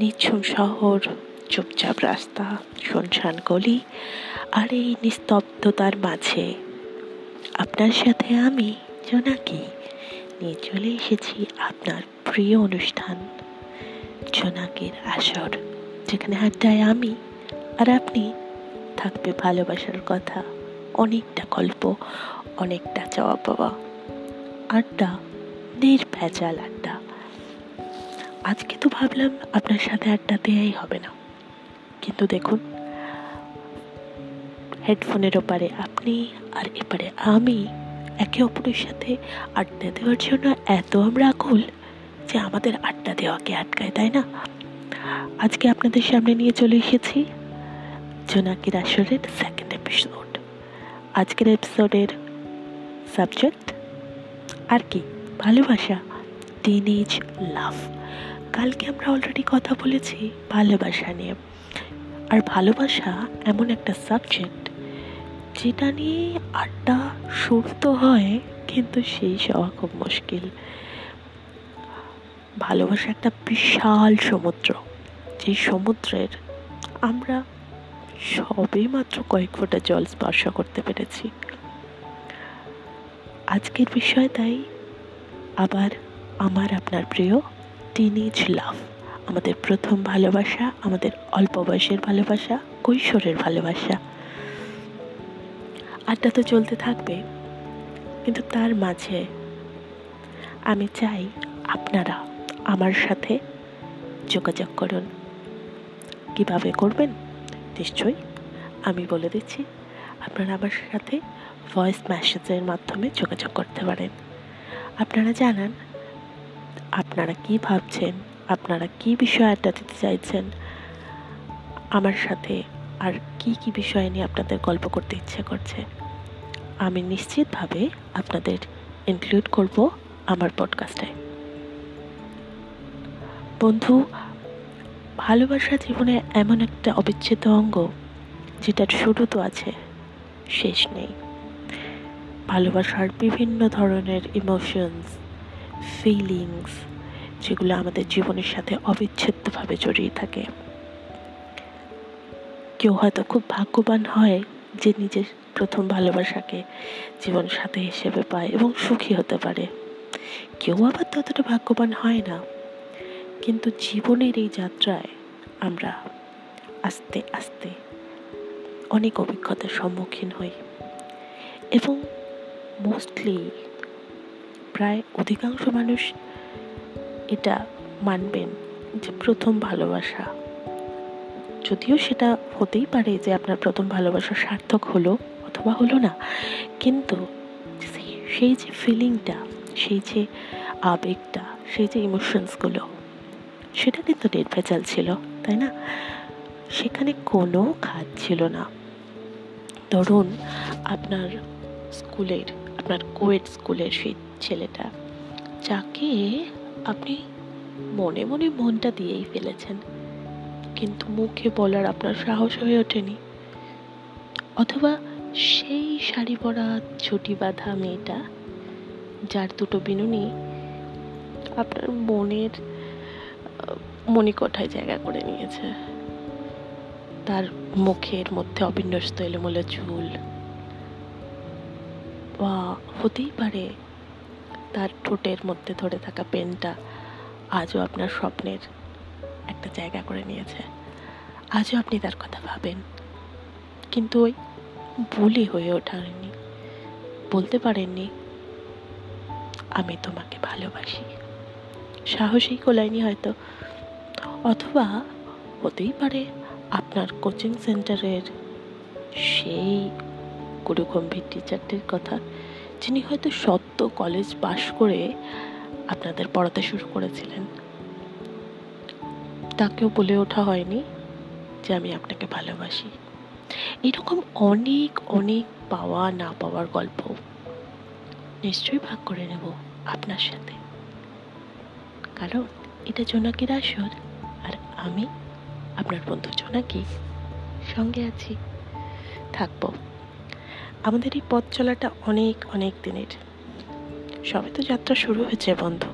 নিঝুম শহর, চুপচাপ রাস্তা, শুনশান গলি আর এই নিস্তব্ধতার মাঝে। আপনার সাথে আমি, জোনাকি, নিয়ে চলে এসেছি আপনার প্রিয় অনুষ্ঠান, জোনাকির আসর, যেখানে আড্ডায় আমি আর আপনি থাকবে ভালোবাসার কথা, অনেকটা গল্প, অনেকটা চাওয়া পাওয়া আড্ডা, নির্ভেজাল আড্ডা। আজকে তো ভাবলাম আপনার সাথে আড্ডা দেয়াই হবে না। কিন্তু দেখুন হেডফোনের ওপারে আপনি আর এপারে আমি একে অপরের সাথে আড্ডা দেওয়ার জন্য এত আমরা আকুল যে আমাদের আড্ডা দেওয়াকে আটকায়, তাই না? আজকে আপনাদের সামনে নিয়ে চলে এসেছি জোনাকির আসরের সেকেন্ড এপিসোড আজকের এপিসোডের সাবজেক্ট আর কি? ভালোবাসা টিনেজ লাভ কালকে আমরা অলরেডি কথা বলেছি ভালোবাসা নিয়ে। আর ভালোবাসা এমন একটা সাবজেক্ট যেটা নিয়ে আড্ডা তো হয়, কিন্তু সেই হওয়া খুব মুশকিল। ভালোবাসা একটা বিশাল সমুদ্র, যে সমুদ্রের আমরা সবে মাত্র কয়েক ফোঁটা জল স্পর্শ করতে পেরেছি। আজকের বিষয় তাই, আবার আমার আপনার প্রিয় টিনেজ লাভ আমাদের প্রথম ভালোবাসা, আমাদের অল্প বয়সের ভালোবাসা, কৈশোরের ভালোবাসা। আড্ডা তো চলতে থাকবে, কিন্তু তার মাঝে আমি চাই আপনারা আমার সাথে যোগাযোগ করুন। কীভাবে করবেন? নিশ্চয়ই আমি বলে দিচ্ছি, আপনারা আমার সাথে ভয়েস মেসেজের মাধ্যমে যোগাযোগ করতে পারেন। আপনারা জানান আপনারা কি ভাবছেন? আপনারা কি বিষয় আড্ডা দিতে চাইছেন? আমার সাথে আর কি কি বিষয় নিয়ে আপনাদের গল্প করতে ইচ্ছে করছে? আমি নিশ্চিতভাবে আপনাদের ইনক্লুড করব আমার পডকাস্টে বন্ধু, ভালোবাসা জীবনে এমন একটা অবিচ্ছেদ্য অঙ্গ, যেটার শুরু তো আছে, শেষ নেই। ভালোবাসার বিভিন্ন ধরনের ইমোশনস ফিলিংস যেগুলো আমাদের জীবনের সাথে অবিচ্ছেদ্যভাবে জড়িয়ে থাকে। কেউ হয়তো খুব ভাগ্যবান হয় যে নিজের প্রথম ভালোবাসাকে জীবন সাথে হিসেবে পায় এবং সুখী হতে পারে। কেউ আবার ততটা ভাগ্যবান হয় না। কিন্তু জীবনের এই যাত্রায় আমরা আস্তে আস্তে অনেক অভিজ্ঞতার সম্মুখীন হই। এবং মোস্টলি প্রায় অধিকাংশ মানুষ এটা মানবেন যে প্রথম ভালোবাসা। যদিও সেটা হতেই পারে যে আপনার প্রথম ভালোবাসা সার্থক হলো অথবা হলো না, কিন্তু সেই যে ফিলিংটা সেই যে আবেগটা, সেই যে ইমোশনসগুলো সেটা কিন্তু নির্ভেজাল ছিল, তাই না? সেখানে কোনো খাদ ছিল না। ধরুন আপনার স্কুলের আপনার কোয়েট স্কুলের সেই ছেলেটা, যাকে আপনি মনে মনে মনটা দিয়েই ফেলেছেন, কিন্তু মুখে বলার আপনার সাহস হয়ে ওঠেনি। অথবা সেই শাড়ি পরা ছুটি বাঁধা মেয়েটা, যার দুটো বিনুনি আপনার মনের মণিকোঠায় জায়গা করে নিয়েছে। তার মুখের মধ্যে অবিন্যস্ত এলোমেলো চুল বা হতেই পারে তার ঠোঁটের মধ্যে ধরে থাকা পেনটা আজও আপনার স্বপ্নের একটা জায়গা করে নিয়েছে। আজও আপনি তার কথা ভাবেন। কিন্তু ওই বলি হয়ে ওঠেনি বলতে পারেননি, আমি তোমাকে ভালোবাসি। সাহসী কোলায়নি হয়তো। অথবা হতেই পারে আপনার কোচিং সেন্টারের সেই গুরুগম্ভীর টিচারটির কথা, যিনি হয়তো সত্য কলেজ পাশ করে আপনাদের পড়াতে শুরু করেছিলেন। তাকেও বলে ওঠা হয়নি যে আমি আপনাকে ভালোবাসি। এরকম অনেক অনেক পাওয়া, না পাওয়ার গল্প নিশ্চয়ই ভাগ করে নেব আপনার সাথে। কারণ এটা জোনাকির আসর আর আমি আপনার বন্ধু জোনাকি সঙ্গে আছি, থাকব। আমাদের এই পথ চলাটা অনেক অনেক দিনের। সবে তো যাত্রা শুরু হয়েছে বন্ধু।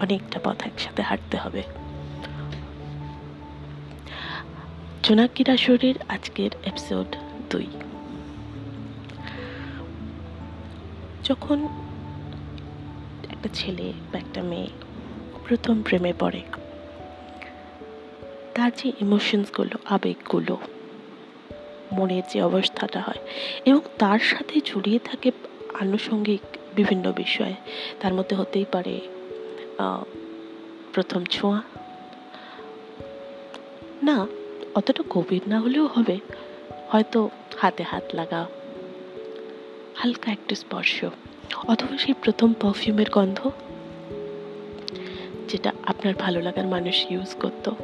অনেকটা পথ একসাথে হাঁটতে হবে। জোনাকি রাসরের আজকের এপিসোড দুই। যখন একটা ছেলে বা একটা মেয়ে প্রথম প্রেমে পড়ে, তার যে ইমোশনসগুলো আবেগগুলো মনের যে অবস্থাটা হয় এবং তার সাথে জড়িয়ে থাকে আনুষঙ্গিক বিভিন্ন বিষয়। তার মধ্যে হতেই পারে প্রথম ছোঁয়া। না, অতটা গভীর না হলেও হবে। হয়তো হাতে হাত লাগা, হালকা একটু স্পর্শ। অথবা সেই প্রথম পারফিউমের গন্ধ, যেটা আপনার ভালো লাগার মানুষ ইউজ করতো।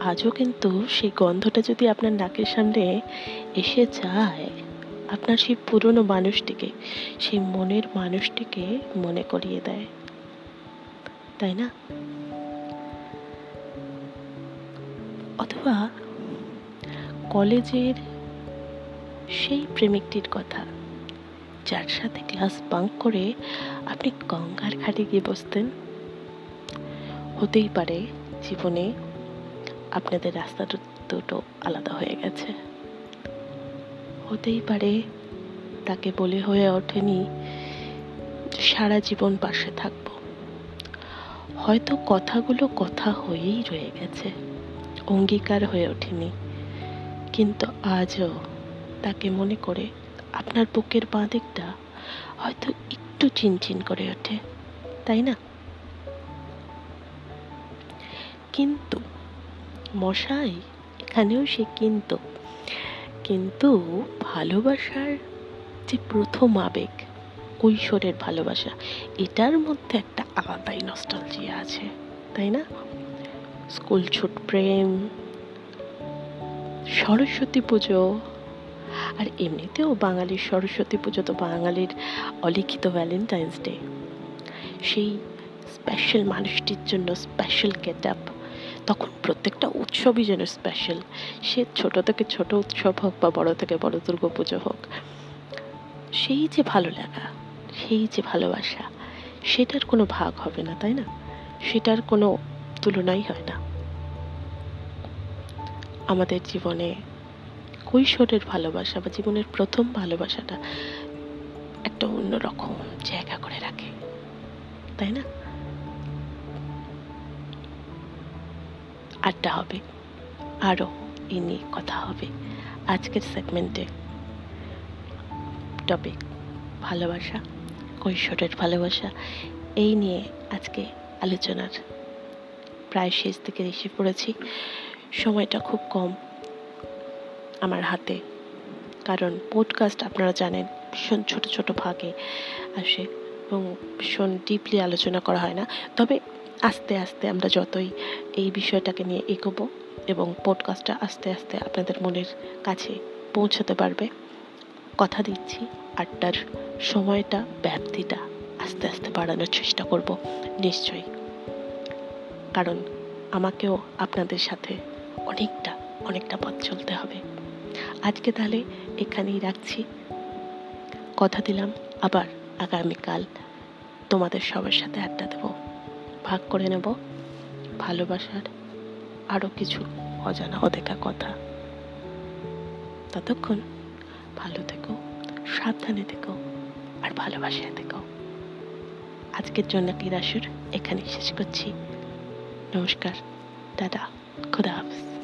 আজও কিন্তু সেই গন্ধটা যদি আপনার নাকের সামনে এসে যায়, আপনার সেই পুরনো মানুষটিকে, সেই মনের মানুষটিকে মনে করিয়ে দেয়। তাই না? অথবা কলেজের সেই প্রেমিকটির কথা, যার সাথে ক্লাস বাঙ্ক করে আপনি গঙ্গার ঘাটে গিয়ে বসতেন, হতেই পারে জীবনে আপনাদের রাস্তা দুটো আলাদা হয়ে গেছে। হতেই পারে তাকে বলে হয়ে ওঠেনি সারা জীবন পাশে থাকব। হয়তো কথাগুলো কথা হয়েই রয়ে গেছে, অঙ্গীকার হয়ে ওঠেনি। কিন্তু আজও তাকে মনে করে আপনার বুকের বাঁ দিকটা হয়তো একটু চিনচিন করে ওঠে, তাই না? কিন্তু মশাই, এখানেও সে কিন্তু। কিন্তু ভালোবাসার যে প্রথম আবেগ, কৈশোরের ভালোবাসা, এটার মধ্যে একটা আলাদাই নস্টালজিয়া আছে, তাই না? স্কুল ছুট প্রেম, সরস্বতী পুজো, আর এমনিতেও বাঙালির সরস্বতী পুজো তো বাঙালির অলিখিত ভ্যালেন্টাইন্স ডে সেই স্পেশাল মানুষটির জন্য স্পেশাল গেট আপ তখন প্রত্যেকটা উৎসবই যেন স্পেশাল সে ছোট থেকে ছোট উৎসব হোক বা বড় থেকে বড় দুর্গা পুজো হোক, সেই যে ভালো লাগা, সেই যে ভালোবাসা, সেটার কোনো ভাগ হবে না, তাই না? সেটার কোনো তুলনাই হয় না। আমাদের জীবনে কৈশোরের ভালোবাসা বা জীবনের প্রথম ভালোবাসাটা একটা অন্যরকম জায়গা করে রাখে, তাই না? আড্ডা হবে আরও এ নিয়ে কথা হবে। আজকের সেগমেন্টে টপিক ভালোবাসা, কৈশোরের ভালোবাসা, এই নিয়ে আজকে আলোচনার প্রায় শেষ দিকে এসে পড়েছি। সময়টা খুব কম আমার হাতে, কারণ পডকাস্ট আপনারা জানেন, ভীষণ ছোট ছোট ভাগে আসে এবং ভীষণ ডিপলি আলোচনা করা হয় না। তবে আস্তে আস্তে আমরা যতই এই বিষয়টাকে নিয়ে এগোবো এবং পডকাস্টটা আস্তে আস্তে আপনাদের মনের কাছে পৌঁছাতে পারবে, কথা দিচ্ছি, আড্ডার সময়টা, ব্যাপ্তিটা আস্তে আস্তে বাড়ানোর চেষ্টা করব, নিশ্চয়ই। কারণ আমাকেও আপনাদের সাথে অনেকটা অনেকটা পথ চলতে হবে। আজকে তাহলে এখানেই রাখছি। কথা দিলাম, আবার আগামীকাল তোমাদের সবার সাথে আড্ডা দেবো। ভাগ করে নেব। ভালোবাসার আরও কিছু অজানা অদেখা কথা। ততক্ষণ ভালো থেকো, সাবধানে থেকো, আর ভালোবাসায় থেকো। আজকের জন্য ক্রীড়াসুর এখানেই শেষ করছি। নমস্কার, দাদা, খুদা হাফিজ।